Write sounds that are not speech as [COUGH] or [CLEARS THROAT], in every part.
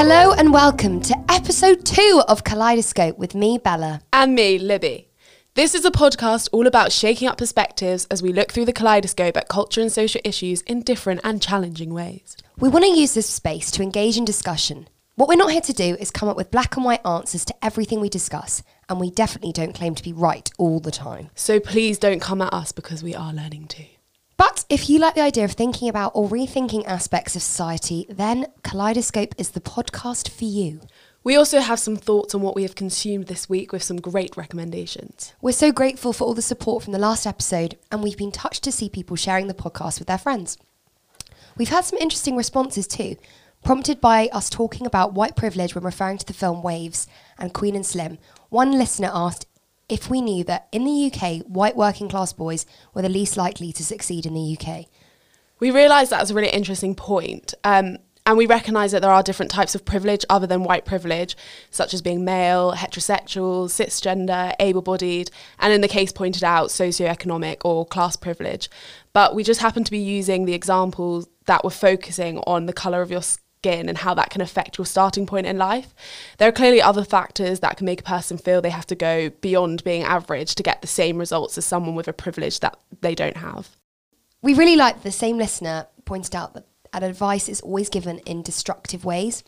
Hello and welcome to episode two of Kaleidoscope with me, Bella. And me, Libby. This is a podcast all about shaking up perspectives as we look through the kaleidoscope at culture and social issues in different and challenging ways. We want to use this space to engage in discussion. What we're not here to do is come up with black and white answers to everything we discuss, and we definitely don't claim to be right all the time. So please don't come at us because we are learning too. But if you like the idea of thinking about or rethinking aspects of society, then Kaleidoscope is the podcast for you. We also have some thoughts on what we have consumed this week with some great recommendations. We're so grateful for all the support from the last episode, and we've been touched to see people sharing the podcast with their friends. We've had some interesting responses too, prompted by us talking about white privilege when referring to the film Waves and Queen and Slim. One listener asked if we knew that in the UK, white working class boys were the least likely to succeed in the UK. We realised that was a really interesting point. Um, and we recognise that there are different types of privilege other than white privilege, such as being male, heterosexual, cisgender, able bodied, and in the case pointed out, socioeconomic or class privilege. But we just happen to be using the examples that were focusing on the colour of your skin and how that can affect your starting point in life. There are clearly other factors that can make a person feel they have to go beyond being average to get the same results as someone with a privilege that they don't have. We really like the same listener pointed out that advice is always given in destructive ways.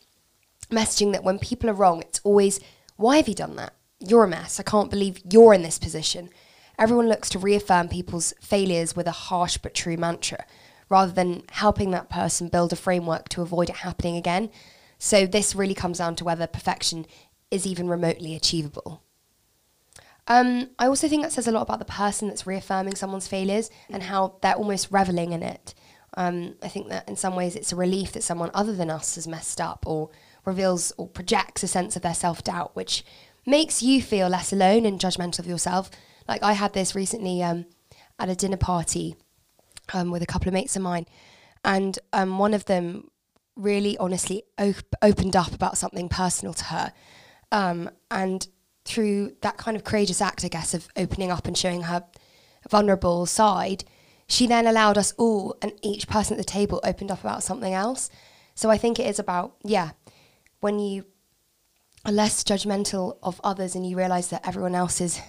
Messaging that when people are wrong, it's always, why have you done that? You're a mess. I can't believe you're in this position. Everyone looks to reaffirm people's failures with a harsh but true mantra, rather than helping that person build a framework to avoid it happening again. So, this really comes down to whether perfection is even remotely achievable. Um, I also think that says a lot about the person that's reaffirming someone's failures and how they're almost reveling in it. Um, I think that in some ways it's a relief that someone other than us has messed up or reveals or projects a sense of their self doubt, which makes you feel less alone and judgmental of yourself. Like I had this recently um, at a dinner party um, with a couple of mates of mine, and um, one of them really honestly op- opened up about something personal to her. Um, and through that kind of courageous act, I guess, of opening up and showing her vulnerable side, she then allowed us all and each person at the table opened up about something else. So I think it is about, yeah, when you are less judgmental of others and you realize that everyone else is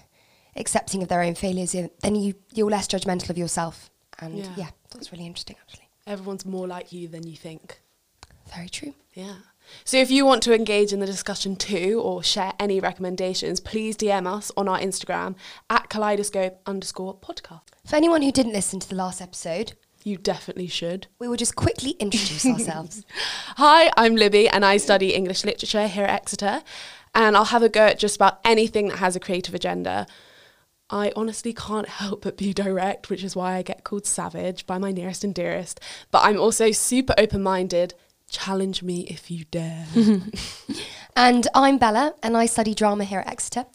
accepting of their own failures, then you, you're less judgmental of yourself. And yeah, yeah that's really interesting, actually. Everyone's more like you than you think. Very true. Yeah. So if you want to engage in the discussion too or share any recommendations, please DM us on our Instagram at kaleidoscope underscore podcast. For anyone who didn't listen to the last episode, you definitely should. We will just quickly introduce [LAUGHS] ourselves. Hi, I'm Libby and I study English literature here at Exeter. And I'll have a go at just about anything that has a creative agenda. I honestly can't [LAUGHS] help but be direct, which is why I get called savage by my nearest and dearest. But I'm also super open minded, Challenge me if you dare. [LAUGHS] and I'm Bella, and I study drama here at Exeter.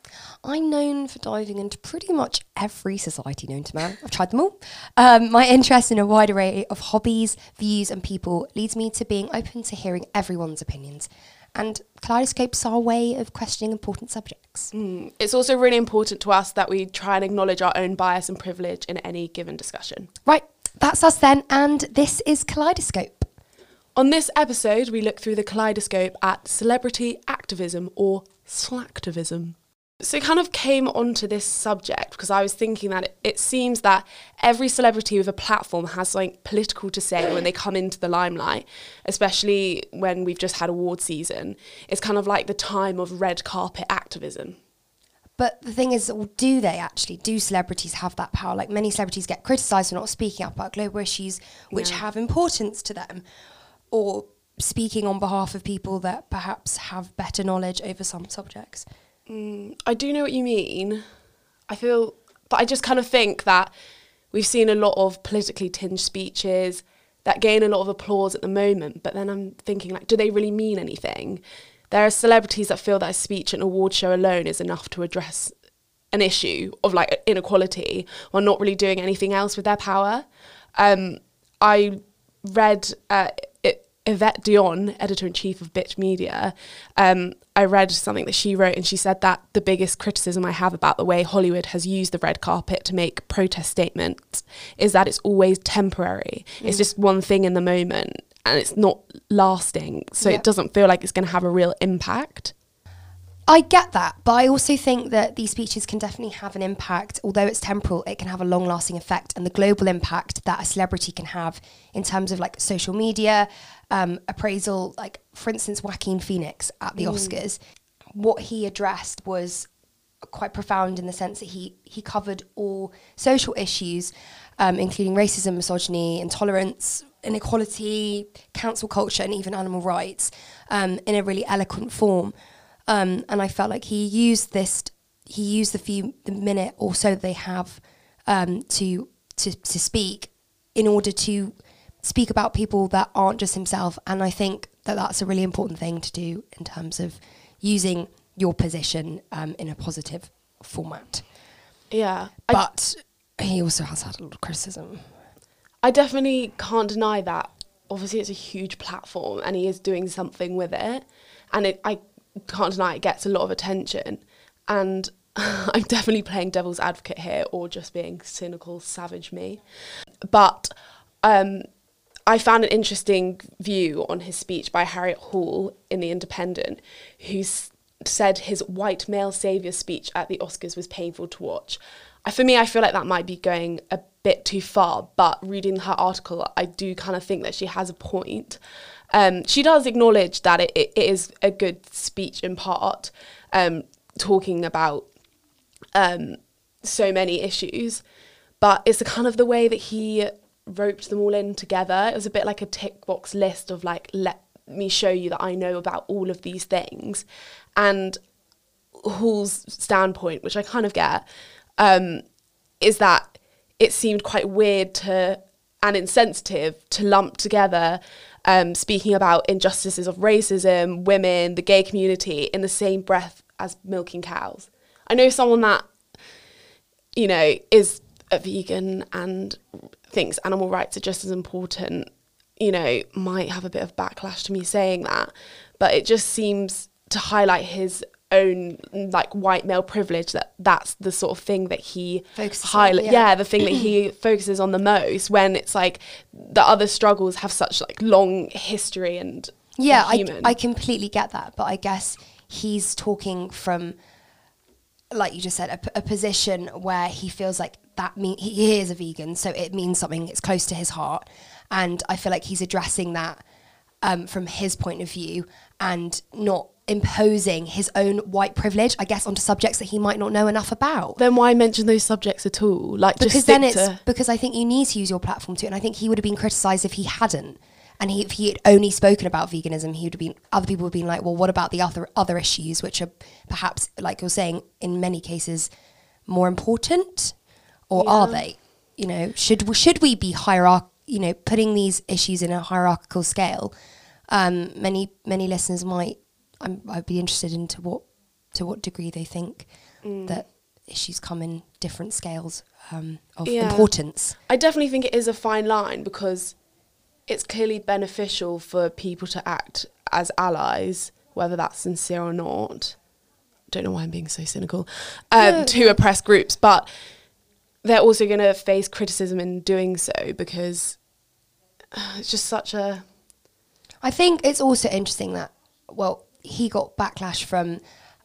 I'm known for diving into pretty much every society known to man. I've tried them all. Um, my interest in a wide array of hobbies, views, and people leads me to being open to hearing everyone's opinions. And kaleidoscopes are a way of questioning important subjects. Mm. It's also really important to us that we try and acknowledge our own bias and privilege in any given discussion. Right, that's us then, and this is Kaleidoscope. On this episode, we look through the kaleidoscope at celebrity activism or slacktivism. So, it kind of came onto this subject because I was thinking that it, it, seems that every celebrity with a platform has something political to say when they come into the limelight, especially when we've just had award season. It's kind of like the time of red carpet activism. But the thing is, do they actually? Do celebrities have that power? Like many celebrities get criticised for not speaking up about global issues which yeah. have importance to them or speaking on behalf of people that perhaps have better knowledge over some subjects. Mm, I do know what you mean. I feel, but I just kind of think that we've seen a lot of politically tinged speeches that gain a lot of applause at the moment, but then I'm thinking, like, do they really mean anything? There are celebrities that feel that a speech at an award show alone is enough to address an issue of like inequality while not really doing anything else with their power. Um, I read uh, Yvette Dion, editor in chief of Bitch Media, um, I read something that she wrote, and she said that the biggest criticism I have about the way Hollywood has used the red carpet to make protest statements is that it's always temporary. Mm. It's just one thing in the moment, and it's not lasting, so it doesn't feel like it's going to have a real impact. I get that, but I also think that these speeches can definitely have an impact. Although it's temporal, it can have a long lasting effect. And the global impact that a celebrity can have in terms of like social media, um, appraisal, like for instance, Joaquin Phoenix at the Oscars, what he addressed was quite profound in the sense that he, he covered all social issues, um, including racism, misogyny, intolerance, inequality, cancel culture, and even animal rights um, in a really eloquent form. Um, and I felt like he used this, he used the few the minute or so they have um, to, to to speak in order to speak about people that aren't just himself. And I think that that's a really important thing to do in terms of using your position um, in a positive format. Yeah, I, But he also has had a lot of criticism. I definitely can't deny that. Obviously, it's a huge platform, and he is doing something with it, and it, I can't deny it gets a lot of attention. And [LAUGHS] I'm definitely playing devil's advocate here, or just being cynical, savage me. But um, I found an interesting view on his speech by Harriet Hall in The Independent, who said his white male saviour speech at the Oscars was painful to watch. For me, I feel like that might be going a bit too far, but reading her article, I do kind of think that she has a point. Um, she does acknowledge that it, it, it is a good speech in part, um, talking about um, so many issues, but it's kind of the way that he roped them all in together. It was a bit like a tick box list of like, let me show you that I know about all of these things. And Hall's standpoint, which I kind of get, um, is that it seemed quite weird to and insensitive to lump together um, speaking about injustices of racism, women, the gay community in the same breath as milking cows. I know someone that, you know, is a vegan and thinks animal rights are just as important, you know, might have a bit of backlash to me saying that. But it just seems to highlight his own like white male privilege that that's the sort of thing that he Focuses highlight yeah. yeah the thing that he [CLEARS THROAT] focuses on the most when it's like the other struggles have such like long history and Yeah, I. I completely get that, but I guess he's talking from, like you just said, a, p- a position where he feels like that mean he, he is a vegan, so it means something. It's close to his heart, and I feel like he's addressing that um, from his point of view and not imposing his own white privilege, I guess, onto subjects that he might not know enough about. then why mention those subjects at all like because just then it's to because I think you need to use your platform too, and I think he would have been criticised if he hadn't. And he, if he had only spoken about veganism, he would have been. Other people would have been like, "Well, what about the other other issues, which are perhaps, like you're saying, in many cases, more important, or are they? You know, should we- should we be hierarch? You know, putting these issues in a hierarchical scale? Um, many many listeners might. I'm, I'd be interested into what to what degree they think Mm. that issues come in different scales um, of Yeah. importance. I definitely think it is a fine line because it's clearly beneficial for people to act as allies, whether that's sincere or not. Don't know why I'm being so cynical um, No. to oppressed groups, but they're also going to face criticism in doing so because uh, it's just such a I think it's also interesting that, well, he got backlash from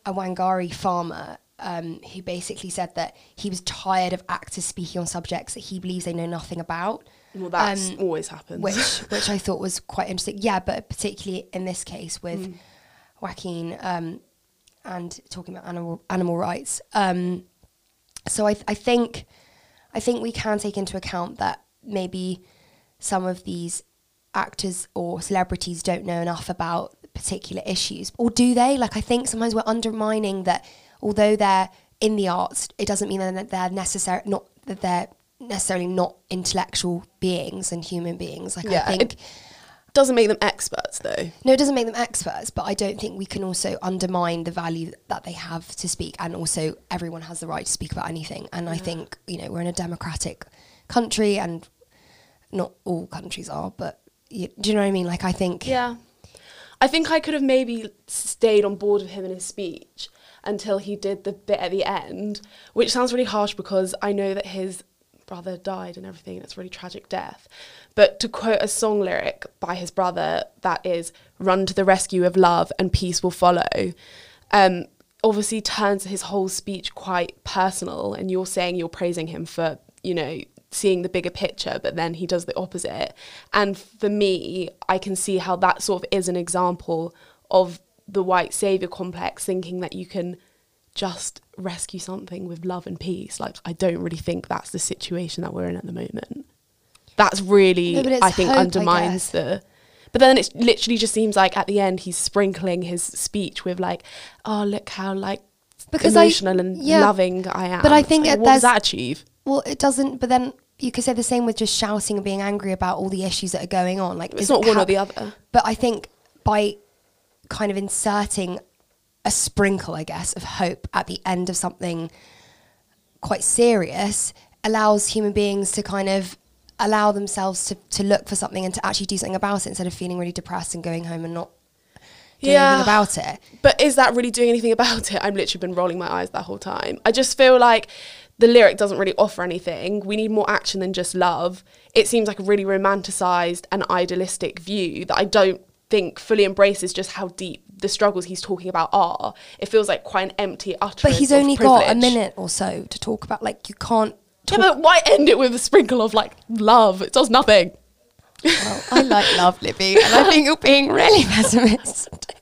a Wangari farmer um, who basically said that he was tired of actors speaking on subjects that he believes they know nothing about. well, that's Um, always happens. which [LAUGHS] which I thought was quite interesting. Yeah, but particularly in this case with Joaquin um, and talking about animal animal rights. Um, so I th- I think I think we can take into account that maybe some of these actors or celebrities don't know enough about particular issues, or do they? Like I think sometimes we're undermining that. Although they're in the arts, it doesn't mean that they're necessary not that they're necessarily not intellectual beings and human beings. Like Yeah, I think it- doesn't make them experts though. no, it doesn't make them experts, but I don't think we can also undermine the value that they have to speak. And also, everyone has the right to speak about anything. And I think, you know, we're in a democratic country, and not all countries are, but you, do you know what I mean? Like, I think. Yeah. I think I could have maybe stayed on board with him in his speech until he did the bit at the end, which sounds really harsh because I know that his brother died and everything, and it's a really tragic death. But to quote a song lyric by his brother that is, run to the rescue of love and peace will follow, um, obviously turns his whole speech quite personal. And you're saying you're praising him for, you know, seeing the bigger picture, but then he does the opposite. And for me, I can see how that sort of is an example of the white savior complex, thinking that you can just rescue something with love and peace. Like, I don't really think that's the situation that we're in at the moment. That's really, No, I think, hope, undermines guess. the. But then it literally just seems like at the end he's sprinkling his speech with like, oh look how like Because I- emotional and yeah, loving I am. but I think Like, that what does that achieve? Well, it doesn't. But then you could say the same with just shouting and being angry about all the issues that are going on. Like It's not it one or the other. But I think by kind of inserting a sprinkle, I guess, of hope at the end of something quite serious allows human beings to kind of allow themselves to, to look for something and to actually do something about it instead of feeling really depressed and going home and not doing Yeah. anything about it. But is that really doing anything about it? I've literally been rolling my eyes that whole time. I just feel like the lyric doesn't really offer anything. We need more action than just love. It seems like a really romanticized and idealistic view that I don't think fully embraces just how deep the struggles he's talking about are. It feels like quite an empty utterance. But he's only got a minute or so to talk about. Like you can't. Yeah, but why end it with a sprinkle of like love? It does nothing. well, I like love, Libby, and I think you're being really [LAUGHS] pessimistic.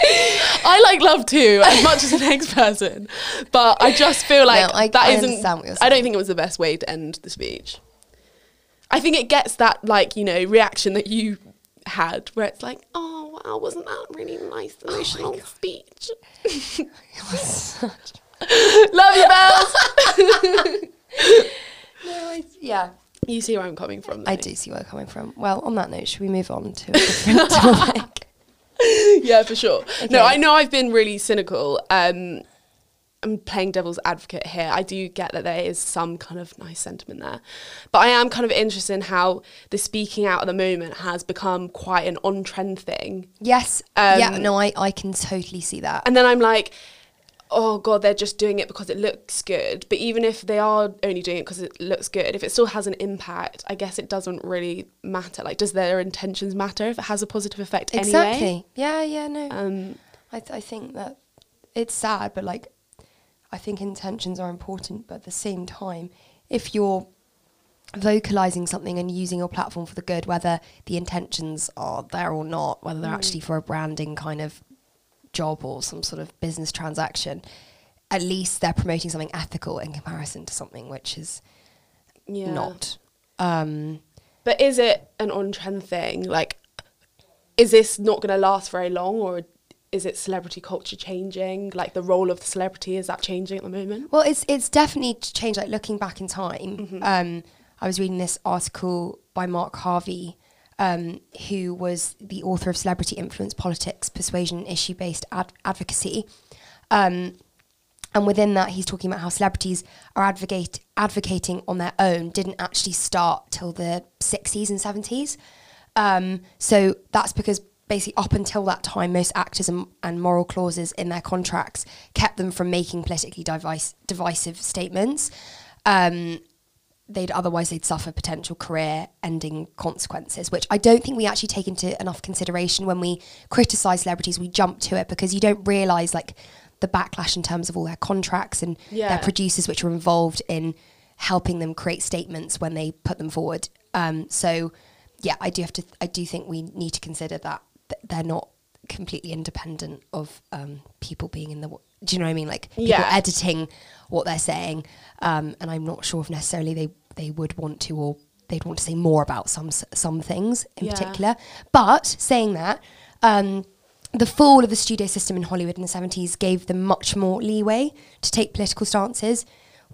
I like love too, as much as the next person. But I just feel like No, I- that I what I don't think it was the best way to end the speech. I think it gets that like you know reaction that you had, where it's like, oh wow, wasn't that really nice oh emotional speech? [LAUGHS] Love you, bells. [LAUGHS] No, I, yeah. you see where I'm coming from. I do see where you're coming from. Well, on that note, should we move on to a different [LAUGHS] topic? [LAUGHS] yeah, for sure. No, I know I've been really cynical. Um, I'm playing devil's advocate here. I do get that there is some kind of nice sentiment there. But I am kind of interested in how the speaking out at the moment has become quite an on trend thing. Yes. Um, yeah, no, I, I can totally see that. And then I'm like, oh God, they're just doing it because it looks good. But even if they are only doing it because it looks good, if it still has an impact, I guess it doesn't really matter. Like, does their intentions matter if it has a positive effect exactly. anyway? Yeah, yeah, no. Um, I, th- I think that it's sad, but like, I think intentions are important. But at the same time, if you're vocalizing something and using your platform for the good, whether the intentions are there or not, whether they're actually for a branding kind of job or some sort of business transaction, at least they're promoting something ethical in comparison to something which is yeah. not. Um, But is it an on trend thing? Like, is this not going to last very long, or is it celebrity culture changing? Like, the role of the celebrity is that changing at the moment? Well, it's it's definitely changed. Like looking back in time, Mm-hmm. um, I was reading this article by Mark Harvey, um, who was the author of Celebrity Influence Politics, Persuasion, Issue Based ad- Advocacy. Um, and within that, he's talking about how celebrities are advocate advocating on their own didn't actually start till the 60s and 70s. Um, so that's because basically up until that time, most actors and, and moral clauses in their contracts kept them from making politically divisive statements. Um, they'd otherwise they'd suffer potential career ending consequences which i don't think we actually take into enough consideration when we criticize celebrities we jump to it because you don't realize like the backlash in terms of all their contracts and Yeah. their producers which are involved in helping them create statements when they put them forward um, so yeah i do have to i do think we need to consider that th- they're not completely independent of um, people being in the w- do you know what i mean like people Yeah. editing what they're saying um, and i'm not sure if necessarily they they would want to or they'd want to say more about some some things in Yeah. particular but saying that um, the fall of the studio system in hollywood in the 70s gave them much more leeway to take political stances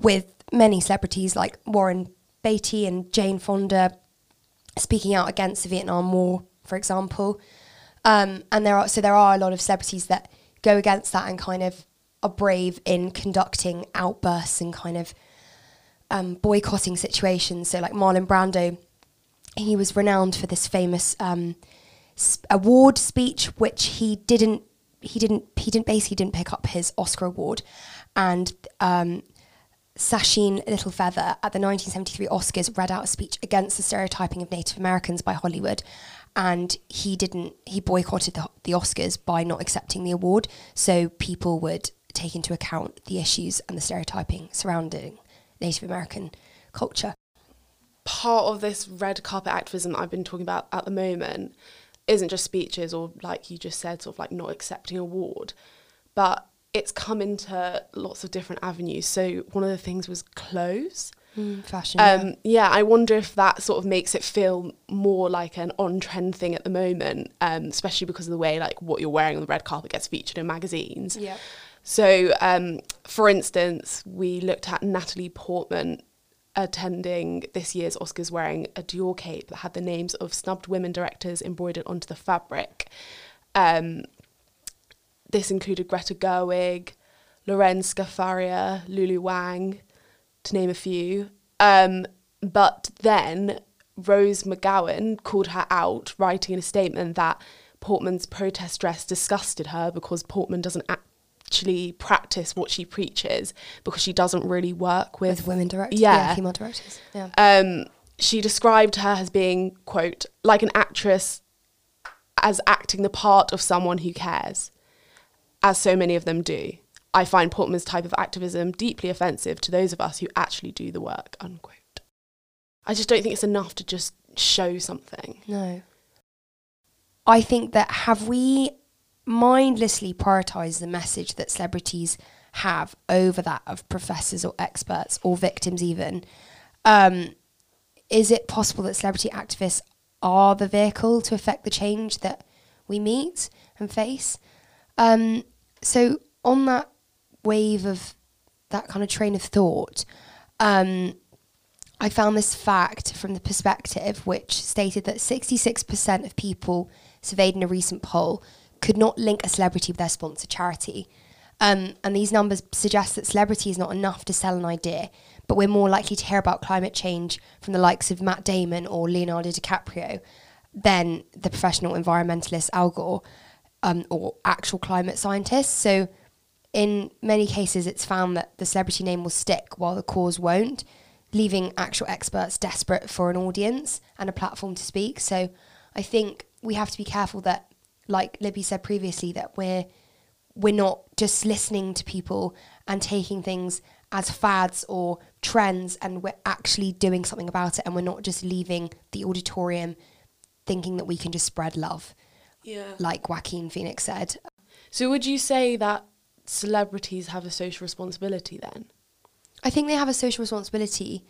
with many celebrities like warren beatty and jane fonda speaking out against the Vietnam War, for example. Um, and there are so there are a lot of celebrities that go against that and kind of are brave in conducting outbursts and kind of um, boycotting situations. So like Marlon Brando, he was renowned for this famous um, award speech, which he didn't he didn't he didn't basically didn't pick up his Oscar award, and um, Sacheen Littlefeather at the 1973 Oscars read out a speech against the stereotyping of Native Americans by Hollywood. And he didn't, he boycotted the, the Oscars by not accepting the award. So people would take into account the issues and the stereotyping surrounding Native American culture. Part of this red carpet activism I've been talking about at the moment isn't just speeches or, like you just said, sort of like not accepting award, but it's come into lots of different avenues. So one of the things was clothes. Mm, fashion. Um, yeah. yeah, I wonder if that sort of makes it feel more like an on-trend thing at the moment, um, especially because of the way like what you're wearing on the red carpet gets featured in magazines. Yeah. So, um, for instance, we looked at Natalie Portman attending this year's Oscars wearing a Dior cape that had the names of snubbed women directors embroidered onto the fabric. Um, this included Greta Gerwig, Lorene Scafaria, Lulu Wang, to name a few. Um, but then Rose McGowan called her out, writing in a statement that Portman's protest dress disgusted her because Portman doesn't actually practice what she preaches because she doesn't really work with, With women directors. Yeah. female directors. Yeah. um, she described her as being, quote, like an actress as acting the part of someone who cares, as so many of them do. I find Portman's type of activism deeply offensive to those of us who actually do the work, unquote. I just don't think it's enough to just show something. No. I think that have we mindlessly prioritize the message that celebrities have over that of professors or experts or victims even? Um, is it possible that celebrity activists are the vehicle to affect the change that we meet and face? Um, so on that wave of that kind of train of thought, um, I found this fact from the perspective, which stated that 66% of people surveyed in a recent poll could not link a celebrity with their sponsor charity. Um, and these numbers suggest that celebrity is not enough to sell an idea, but we're more likely to hear about climate change from the likes of Matt Damon or Leonardo DiCaprio than the professional environmentalist Al Gore um, or actual climate scientists. So, in many cases, it's found that the celebrity name will stick while the cause won't, leaving actual experts desperate for an audience and a platform to speak. So, I think we have to be careful that, like Libby said previously, that we're we're not just listening to people and taking things as fads or trends and we're actually doing something about it and we're not just leaving the auditorium thinking that we can just spread love Yeah. like Joaquin Phoenix said So would you say that celebrities have a social responsibility then? I think they have a social responsibility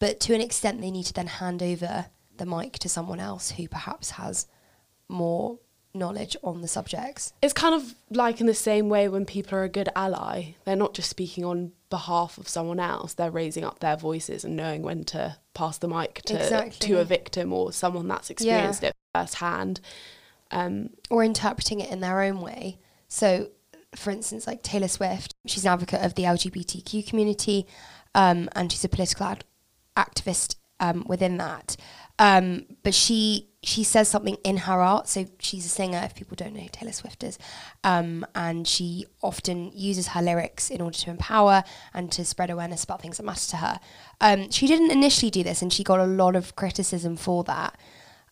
but to an extent they need to then hand over the mic to someone else who perhaps has more knowledge on the subjects It's kind of like in the same way when people are a good ally. They're not just speaking on behalf of someone else. They're raising up their voices and knowing when to pass the mic to Exactly. to a victim or someone that's experienced it firsthand. Um, or interpreting it in their own way. So, for instance, like Taylor Swift, she's an advocate of the LGBTQ community, um, and she's a political ad- activist um, within that. Um, but she she says something in her art. So she's a singer. If people don't know who Taylor Swift is, um, and she often uses her lyrics in order to empower and to spread awareness about things that matter to her. Um, she didn't initially do this, and she got a lot of criticism for that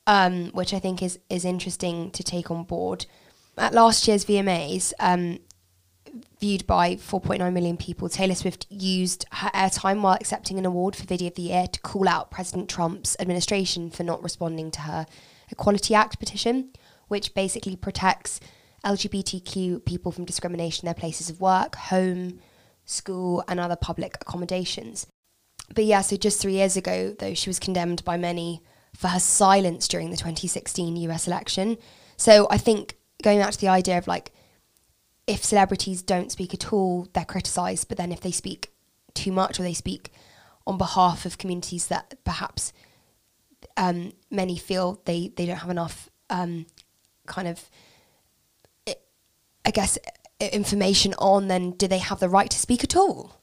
um, which I think is is interesting to take on board. At last year's VMAs, um, viewed by 4.9 million people, Taylor Swift used her airtime while accepting an award for Video of the Year to call out President Trump's administration for not responding to her Equality Act petition, which basically protects LGBTQ people from discrimination in their places of work, home, school, and other public accommodations. But yeah, so just three years ago, though, she was condemned by many for her silence during the 2016 US election. So I think going back to the idea of like, if celebrities don't speak at all, they're criticised. But then if they speak too much or they speak on behalf of communities that perhaps um, many feel they, they don't have enough um, kind of, I- guess, information on, then do they have the right to speak at all?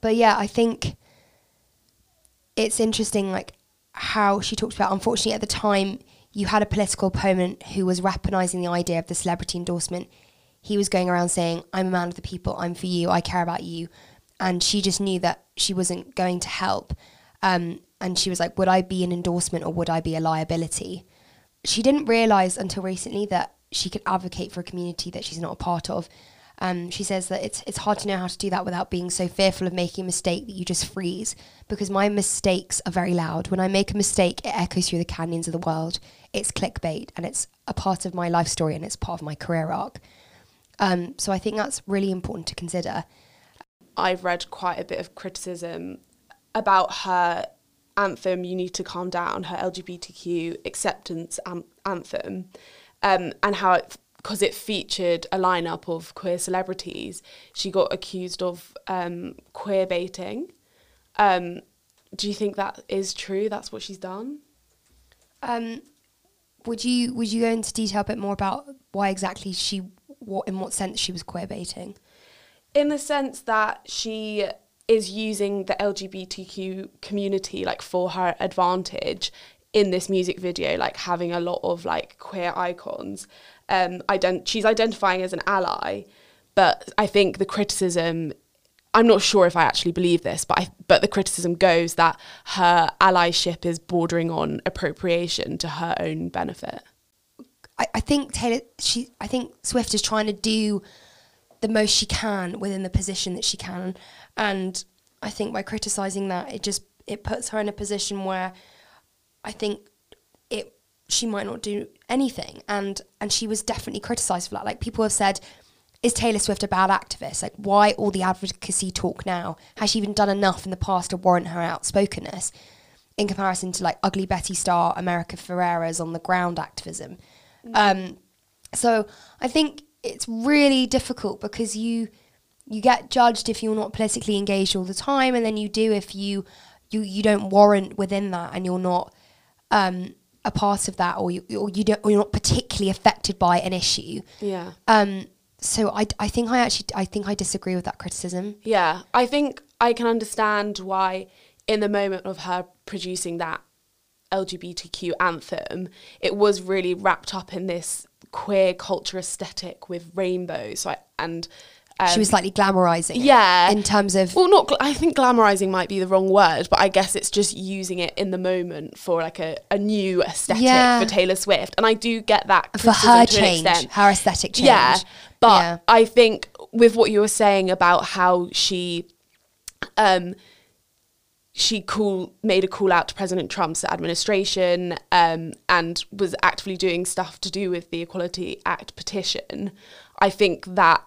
But yeah, I think it's interesting, like how she talked about. Unfortunately, at the time, you had a political opponent who was weaponizing the idea of the celebrity endorsement. He was going around saying, "I'm a man of the people. I'm for you. I care about you," and she just knew that she wasn't going to help. Um, and she was like, "Would I be an endorsement or would I be a liability?" She didn't realize until recently that she could advocate for a community that she's not a part of. Um, she says that it's it's hard to know how to do that without being so fearful of making a mistake that you just freeze. Because my mistakes are very loud. When I make a mistake, it echoes through the canyons of the world. It's clickbait, and it's a part of my life story, and it's part of my career arc. Um, so I think that's really important to consider. I've read quite a bit of criticism about her anthem, You Need to Calm Down, her LGBTQ acceptance am- anthem, um, and how it, because it featured a lineup of queer celebrities, she got accused of um, queer baiting. Um, do you think that is true? That's what she's done? Um, would you would you go into detail a bit more about why exactly she what in what sense she was queer baiting? in the sense that she is using the LGBTQ community like for her advantage in this music video, like having a lot of like queer icons. Um, ident- she's identifying as an ally, but I think the criticism. I'm not sure if I actually believe this, but I, but the criticism goes that her allyship is bordering on appropriation to her own benefit. I, I think Taylor she I think Swift is trying to do the most she can within the position that she can. And I think by criticizing that, it just it puts her in a position where I think it she might not do anything. And and she was definitely criticized for that. Like people have said, is Taylor Swift a bad activist? Like why all the advocacy talk now? Has she even done enough in the past to warrant her outspokenness? In comparison to like ugly Betty Star, America Ferrera's on the ground activism. Um, so I think it's really difficult because you you get judged if you're not politically engaged all the time, and then you do if you you you don't warrant within that, and you're not um, a part of that, or you or you don't or you're not particularly affected by an issue. Yeah. Um. So I I think I actually I think I disagree with that criticism. Yeah, I think I can understand why in the moment of her producing that LGBTQ anthem, it was really wrapped up in this queer culture aesthetic with rainbows I, and um, she was slightly glamorizing yeah in terms of well not gl- i think glamorizing might be the wrong word but i guess it's just using it in the moment for like a, a new aesthetic yeah. for taylor swift and i do get that for her change her aesthetic change yeah but yeah. i think with what you were saying about how she um she call made a call out to President Trump's administration um, and was actively doing stuff to do with the Equality Act petition. I think that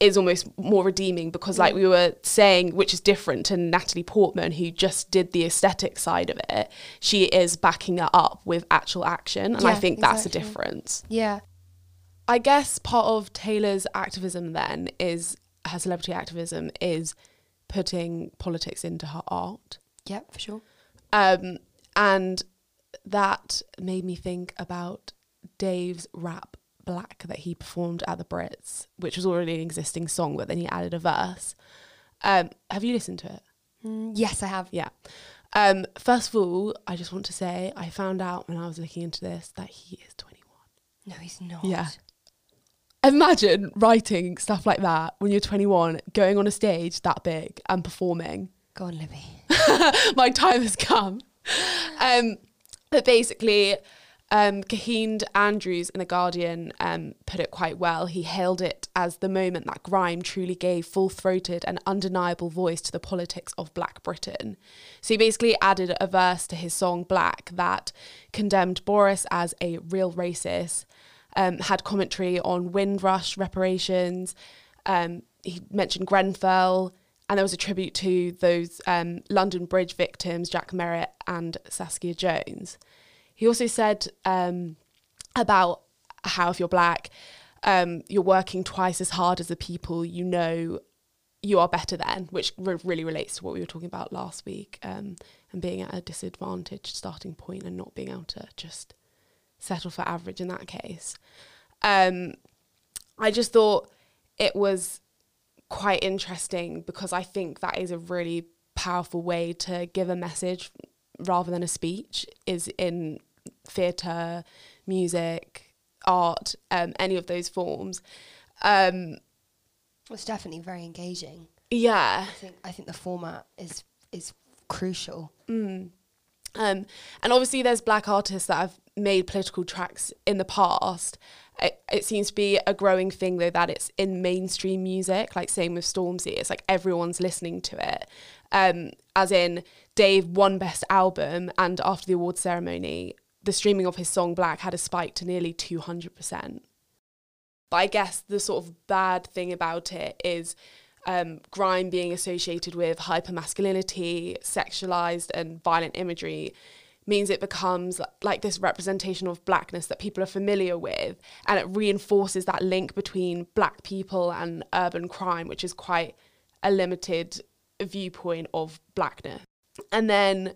is almost more redeeming because, like we were saying, which is different to Natalie Portman, who just did the aesthetic side of it. She is backing it up with actual action, and yeah, I think exactly. that's a difference. Yeah. I guess part of Taylor's activism then is her celebrity activism is putting politics into her art. Yeah, for sure. Um, and that made me think about Dave's rap Black that he performed at the Brits, which was already an existing song, but then he added a verse. Um, have you listened to it? Mm, yes, I have. Yeah. Um, first of all, I just want to say I found out when I was looking into this that he is 21. No, he's not. Yeah. Imagine writing stuff like that when you're 21, going on a stage that big and performing. Go on, Libby. [LAUGHS] My time has come. Um, but basically, um, Kehinde Andrews in The Guardian um, put it quite well. He hailed it as the moment that grime truly gave full throated and undeniable voice to the politics of Black Britain. So he basically added a verse to his song Black that condemned Boris as a real racist um, had commentary on Windrush reparations. Um, he mentioned Grenfell, and there was a tribute to those um, London Bridge victims, Jack Merritt and Saskia Jones. He also said um, about how if you're black, um, you're working twice as hard as the people you know you are better than, which re- really relates to what we were talking about last week, um, and being at a disadvantaged starting point and not being able to just settle for average in that case. Um, I just thought it was quite interesting because I think that is a really powerful way to give a message rather than a speech is in theatre, music, art, um, any of those forms. Um, it's definitely very engaging. Yeah. I think I think the format is is crucial. Um, and obviously, there's black artists that have made political tracks in the past. It, it seems to be a growing thing, though, that it's in mainstream music. Like same with Stormzy, it's like everyone's listening to it. Um, as in, Dave won Best Album, and after the award ceremony, the streaming of his song Black had a spike to nearly two hundred percent. But I guess the sort of bad thing about it is um, grime being associated with hypermasculinity, sexualized and violent imagery means it becomes like this representation of blackness that people are familiar with and it reinforces that link between black people and urban crime which is quite a limited viewpoint of blackness and then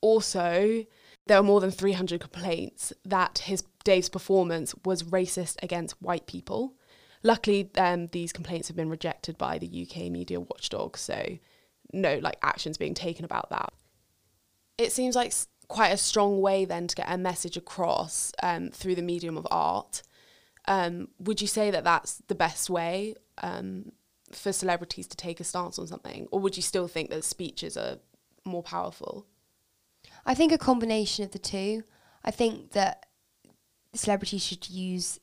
also there were more than 300 complaints that his Dave's performance was racist against white people. Luckily, um, these complaints have been rejected by the UK media watchdog, so no like actions being taken about that. It seems like quite a strong way then to get a message across um, through the medium of art. Um, would you say that that's the best way um, for celebrities to take a stance on something, or would you still think that speeches are more powerful? I think a combination of the two. I think that celebrities should use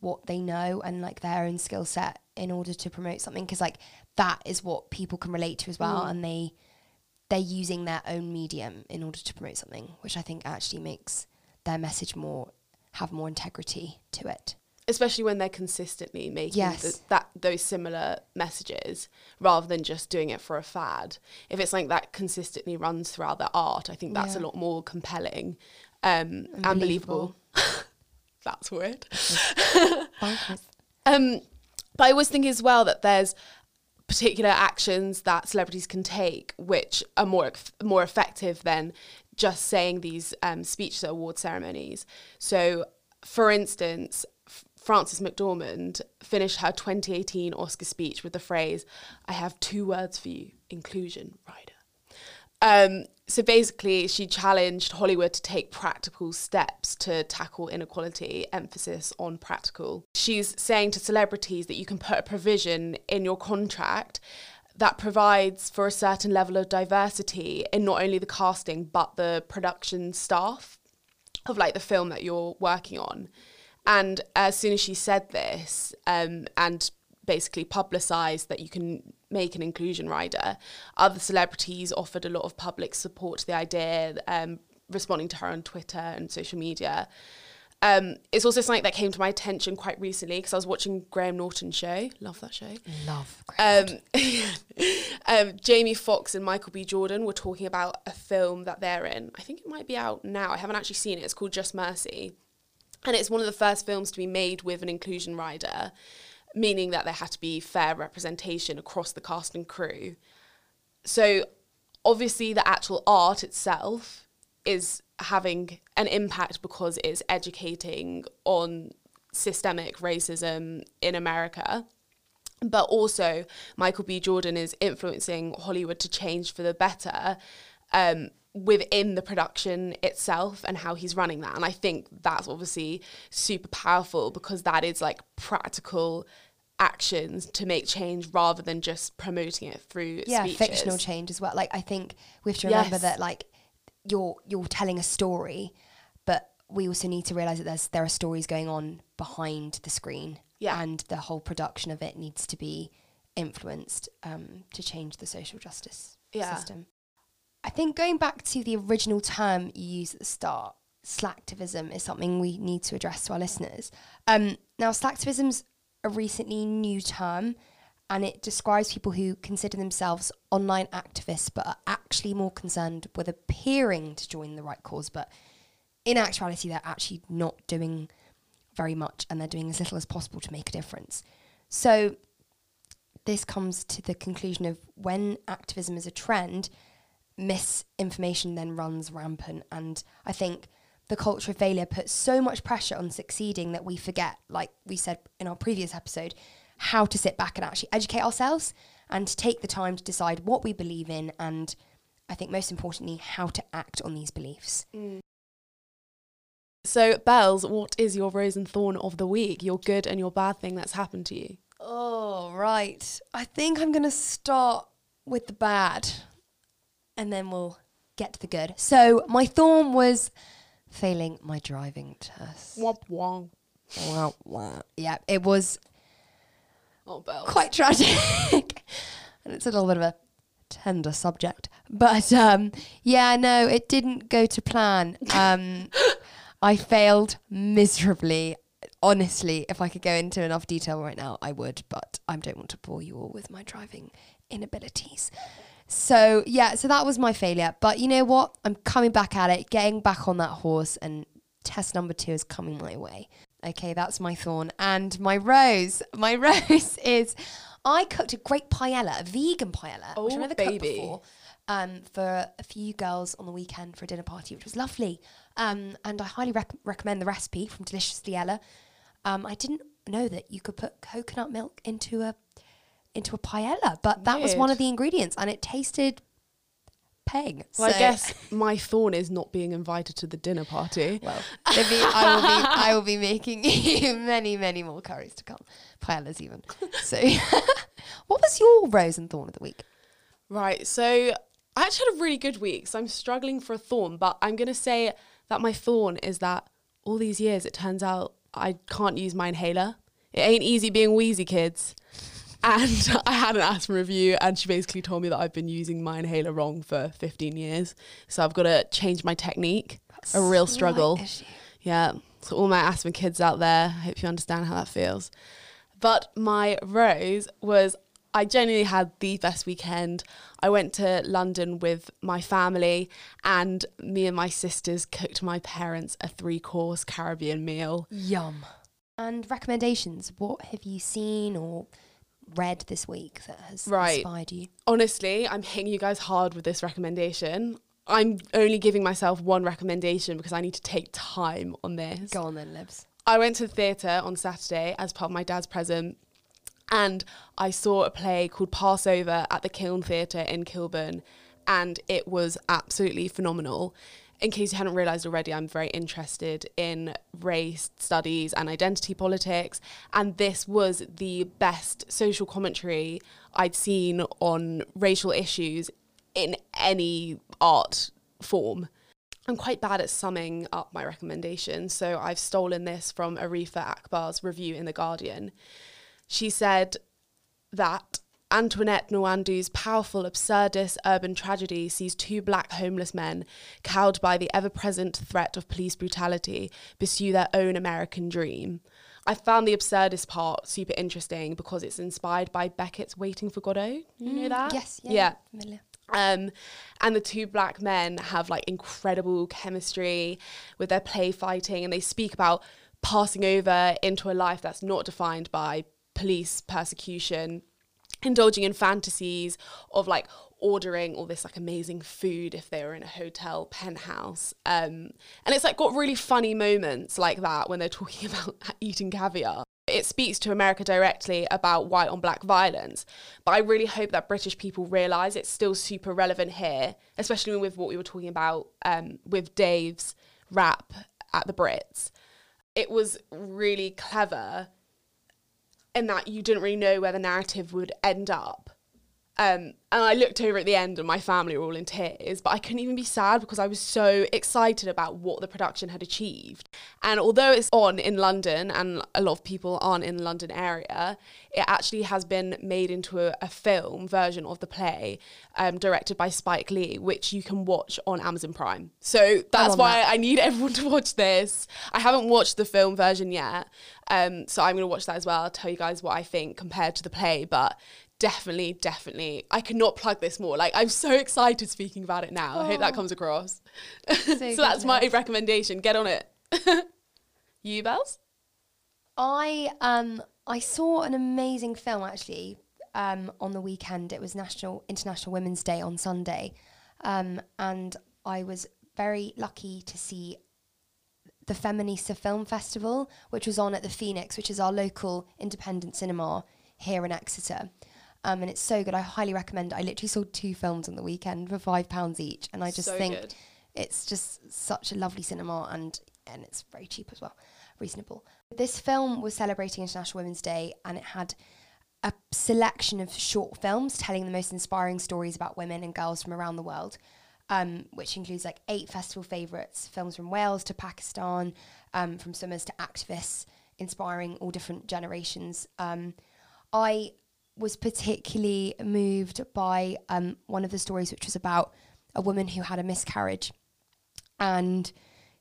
what they know and like their own skill set in order to promote something because like that is what people can relate to as well Mm. and they they're using their own medium in order to promote something which I think actually makes their message more have more integrity to it. especially when they're consistently making Yes. th- that those similar messages rather than just doing it for a fad. If it's like that consistently runs throughout their art, I think that's a lot more compelling um, and believable. [LAUGHS] that's weird. [LAUGHS] Um, but I always think as well that there's particular actions that celebrities can take which are more more effective than just saying these um, speeches at award ceremonies. So, for instance, Frances McDormand finished her 2018 Oscar speech with the phrase, "I have two words for you: inclusion, rider." Um, so basically, she challenged Hollywood to take practical steps to tackle inequality, emphasis on practical. She's saying to celebrities that you can put a provision in your contract that provides for a certain level of diversity in not only the casting but the production staff of like the film that you're working on. And as soon as she said this, um, and basically publicised that you can make an inclusion rider, other celebrities offered a lot of public support to the idea, um, responding to her on Twitter and social media. Um, it's also something that came to my attention quite recently because I was watching Graham Norton show. Love that show. Love. Um, [LAUGHS] um, Jamie Foxx and Michael B. Jordan were talking about a film that they're in. I think it might be out now. I haven't actually seen it. It's called Just Mercy. And it's one of the first films to be made with an inclusion rider, meaning that there had to be fair representation across the cast and crew. So, obviously, the actual art itself is having an impact because it's educating on systemic racism in America but also Michael B. Jordan is influencing Hollywood to change for the better um, within the production itself and how he's running that. And I think that's obviously super powerful because that is like practical actions to make change rather than just promoting it through yeah, speeches. fictional change as well. Like I think we have to remember Yes. that like you're you're telling a story, but we also need to realize that there's there are stories going on behind the screen. Yeah. And the whole production of it needs to be influenced um, to change the social justice Yeah. system. I think going back to the original term you used at the start, slacktivism is something we need to address to our listeners. Um, now, slacktivism's a recently new term, and it describes people who consider themselves online activists but are actually more concerned with appearing to join the right cause, but in actuality, they're actually not doing very much and they're doing as little as possible to make a difference. So, this comes to the conclusion of when activism is a trend, misinformation then runs rampant. And I think the culture of failure puts so much pressure on succeeding that we forget, like we said in our previous episode, how to sit back and actually educate ourselves and to take the time to decide what we believe in and I think most importantly, how to act on these beliefs. Mm. So, Bells, what is your rose and thorn of the week? Your good and your bad thing that's happened to you? Oh, right. I think I'm going to start with the bad and then we'll get to the good. So, my thorn was failing my driving test. Womp womp. Wah, wah. Yeah, it was Oh, quite tragic. [LAUGHS] and it's a little bit of a tender subject. But um, yeah, no, it didn't go to plan. [LAUGHS] Um, I failed miserably. Honestly, if I could go into enough detail right now, I would, but I don't want to bore you all with my driving inabilities. So, yeah, so that was my failure. But you know what? I'm coming back at it, getting back on that horse, and test number two is coming my way. Okay, that's my thorn. And my rose, my [LAUGHS] rose is I cooked a great paella, a vegan paella, which Oh, I've never cooked before, um, for a few girls on the weekend for a dinner party, which was lovely. Um, and I highly rec- recommend the recipe from Deliciously Ella. Um, I didn't know that you could put coconut milk into a into a paella, but that was one of the ingredients, and it tasted peng. Well, So- I guess [LAUGHS] my thorn is not being invited to the dinner party. Well, [LAUGHS] Libby, I will be I will be making you [LAUGHS] many, many more curries to come. Paellas even. So what was your rose and thorn of the week? Right. So I actually had a really good week. So I'm struggling for a thorn, but I'm going to say that my thorn is that all these years it turns out I can't use my inhaler. It ain't easy being wheezy, kids. And [LAUGHS] I had an asthma review, and she basically told me that I've been using my inhaler wrong for 15 years. So I've got to change my technique. a real struggle. Yeah. So all my asthma kids out there, I hope you understand how that feels. But my rose was I genuinely had the best weekend. I went to London with my family and me and my sisters cooked my parents a three-course Caribbean meal. Yum. And recommendations. What have you seen or read this week that has Right. inspired you? Honestly, I'm hitting you guys hard with this recommendation. I'm only giving myself one recommendation because I need to take time on this. Go on then, Libs. I went to the theatre on Saturday as part of my dad's present and I saw a play called Passover at the Kiln Theatre in Kilburn and it was absolutely phenomenal. In case you hadn't realised already, I'm very interested in race studies and identity politics, and this was the best social commentary I'd seen on racial issues in any art form. I'm quite bad at summing up my recommendations, so I've stolen this from Arifa Akbar's review in The Guardian. She said that Antoinette Nwandu's powerful, absurdist urban tragedy sees two black homeless men, cowed by the ever present threat of police brutality, pursue their own American dream. I found the absurdist part super interesting because it's inspired by Beckett's Waiting for Godot. You know that? Yes, yeah. Yeah. Um, and the two black men have like incredible chemistry with their play fighting, and they speak about passing over into a life that's not defined by police persecution, indulging in fantasies of like ordering all this like amazing food if they were in a hotel penthouse. Um, and it's like got really funny moments like that when they're talking [LAUGHS] about eating caviar. It speaks to America directly about white on black violence, but I really hope that British people realise it's still super relevant here, especially with what we were talking about um, with Dave's rap at the Brits. It was really clever in that you didn't really know where the narrative would end up. Um, and I looked over at the end and my family were all in tears, but I couldn't even be sad because I was so excited about what the production had achieved. And although it's on in London and a lot of people aren't in the London area, it actually has been made into a, a film version of the play um, directed by Spike Lee, which you can watch on Amazon Prime. So that's on why that. I need [LAUGHS] everyone to watch this. I haven't watched the film version yet, um, so I'm going to watch that as well. I'll tell you guys what I think compared to the play, but definitely, definitely, I could not plug this more. Like, I'm so excited speaking about it now. I hope that comes across. [LAUGHS] So So, that's my recommendation. Get on it. [LAUGHS] you, Bells? I um I saw an amazing film actually um on the weekend. It was National International Women's Day on Sunday, um, and I was very lucky to see the Feminista Film Festival, which was on at the Phoenix, which is our local independent cinema here in Exeter. Um, and it's so good. I highly recommend. it. I literally saw two films on the weekend for five pounds each, and I just So think good. it's just such a lovely cinema, and and it's very cheap as well, reasonable. This film was celebrating International Women's Day, and it had a selection of short films telling the most inspiring stories about women and girls from around the world. Um, which includes like eight festival favourites, films from Wales to Pakistan, um, from swimmers to activists, inspiring all different generations. Um, I was particularly moved by um, one of the stories, which was about a woman who had a miscarriage, and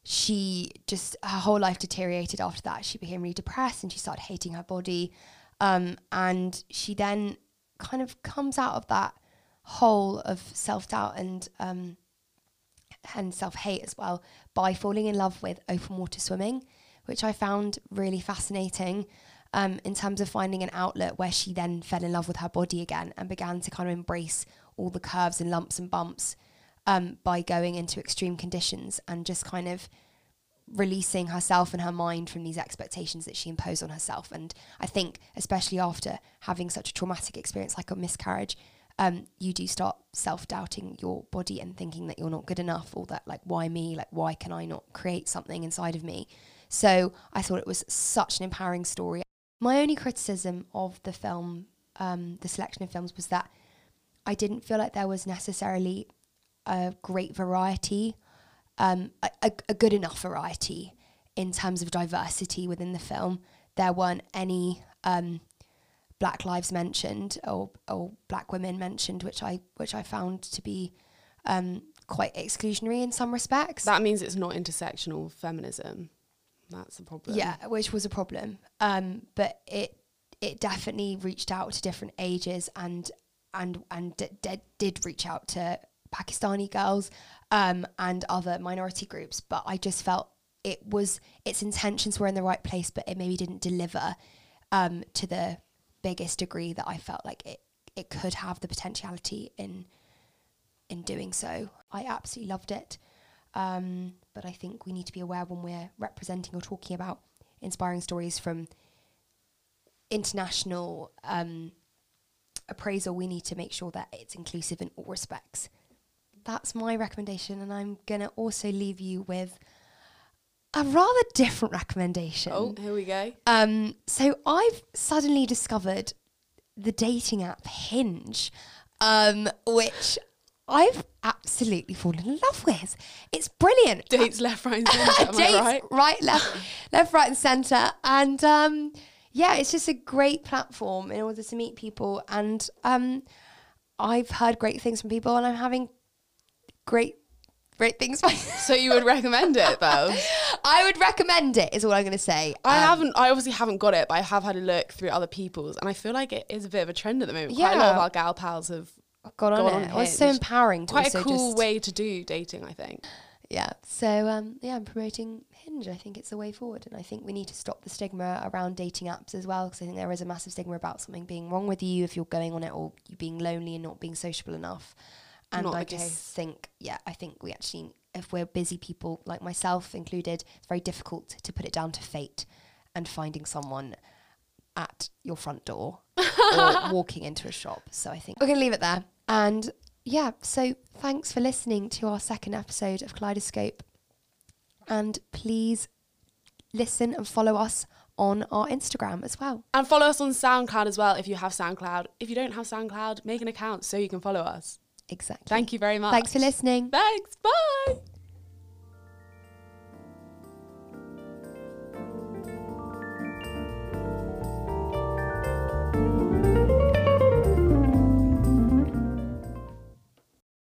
she just her whole life deteriorated after that. She became really depressed and she started hating her body, um, and she then kind of comes out of that hole of self doubt and um, and self hate as well by falling in love with open water swimming, which I found really fascinating um, in terms of finding an outlet where she then fell in love with her body again and began to kind of embrace all the curves and lumps and bumps um, by going into extreme conditions and just kind of releasing herself and her mind from these expectations that she imposed on herself. And I think, especially after having such a traumatic experience like a miscarriage, um, you do start self doubting your body and thinking that you're not good enough or that, like, why me? Like, why can I not create something inside of me? So I thought it was such an empowering story. My only criticism of the film, um, the selection of films, was that I didn't feel like there was necessarily a great variety, um, a, a, a good enough variety in terms of diversity within the film. There weren't any um, black lives mentioned or or black women mentioned, which I which I found to be um, quite exclusionary in some respects. That means it's not intersectional feminism. That's a problem. Yeah, which was a problem. Um, but it it definitely reached out to different ages and and and d- d- did reach out to Pakistani girls um, and other minority groups. But I just felt it was its intentions were in the right place, but it maybe didn't deliver um, to the biggest degree that I felt like it it could have the potentiality in in doing so. I absolutely loved it. Um, but I think we need to be aware when we're representing or talking about inspiring stories from international um, appraisal, we need to make sure that it's inclusive in all respects. That's my recommendation, and I'm going to also leave you with a rather different recommendation. Oh, here we go. Um, so I've suddenly discovered the dating app Hinge, um, which I've absolutely fallen in love with. It's brilliant. Dates left, right, and [LAUGHS] centre. Dates right? right, left, [LAUGHS] left, right, and centre, and um, yeah, it's just a great platform in order to meet people. And um, I've heard great things from people, and I'm having great, great things. [LAUGHS] So you would recommend it, though? I would recommend it. Is all I'm going to say. I Um, haven't. I obviously haven't got it, but I have had a look through other people's, and I feel like it is a bit of a trend at the moment. Quite a lot of our gal pals have got on gone on it. Well, it's so empowering. To quite a cool way to do dating. I think. Yeah. So um, yeah, I'm promoting Hinge. I think it's the way forward, and I think we need to stop the stigma around dating apps as well, because I think there is a massive stigma about something being wrong with you if you're going on it, or you being lonely and not being sociable enough. And Not I just think, yeah, I think we actually, if we're busy people like myself included, it's very difficult to put it down to fate and finding someone at your front door [LAUGHS] or walking into a shop. So I think we're going to leave it there. And yeah, so thanks for listening to our second episode of Kaleidoscope. And please listen and follow us on our Instagram as well. And follow us on SoundCloud as well if you have SoundCloud. If you don't have SoundCloud, make an account so you can follow us. Exactly. Thank you very much. Thanks for listening. Thanks. Bye.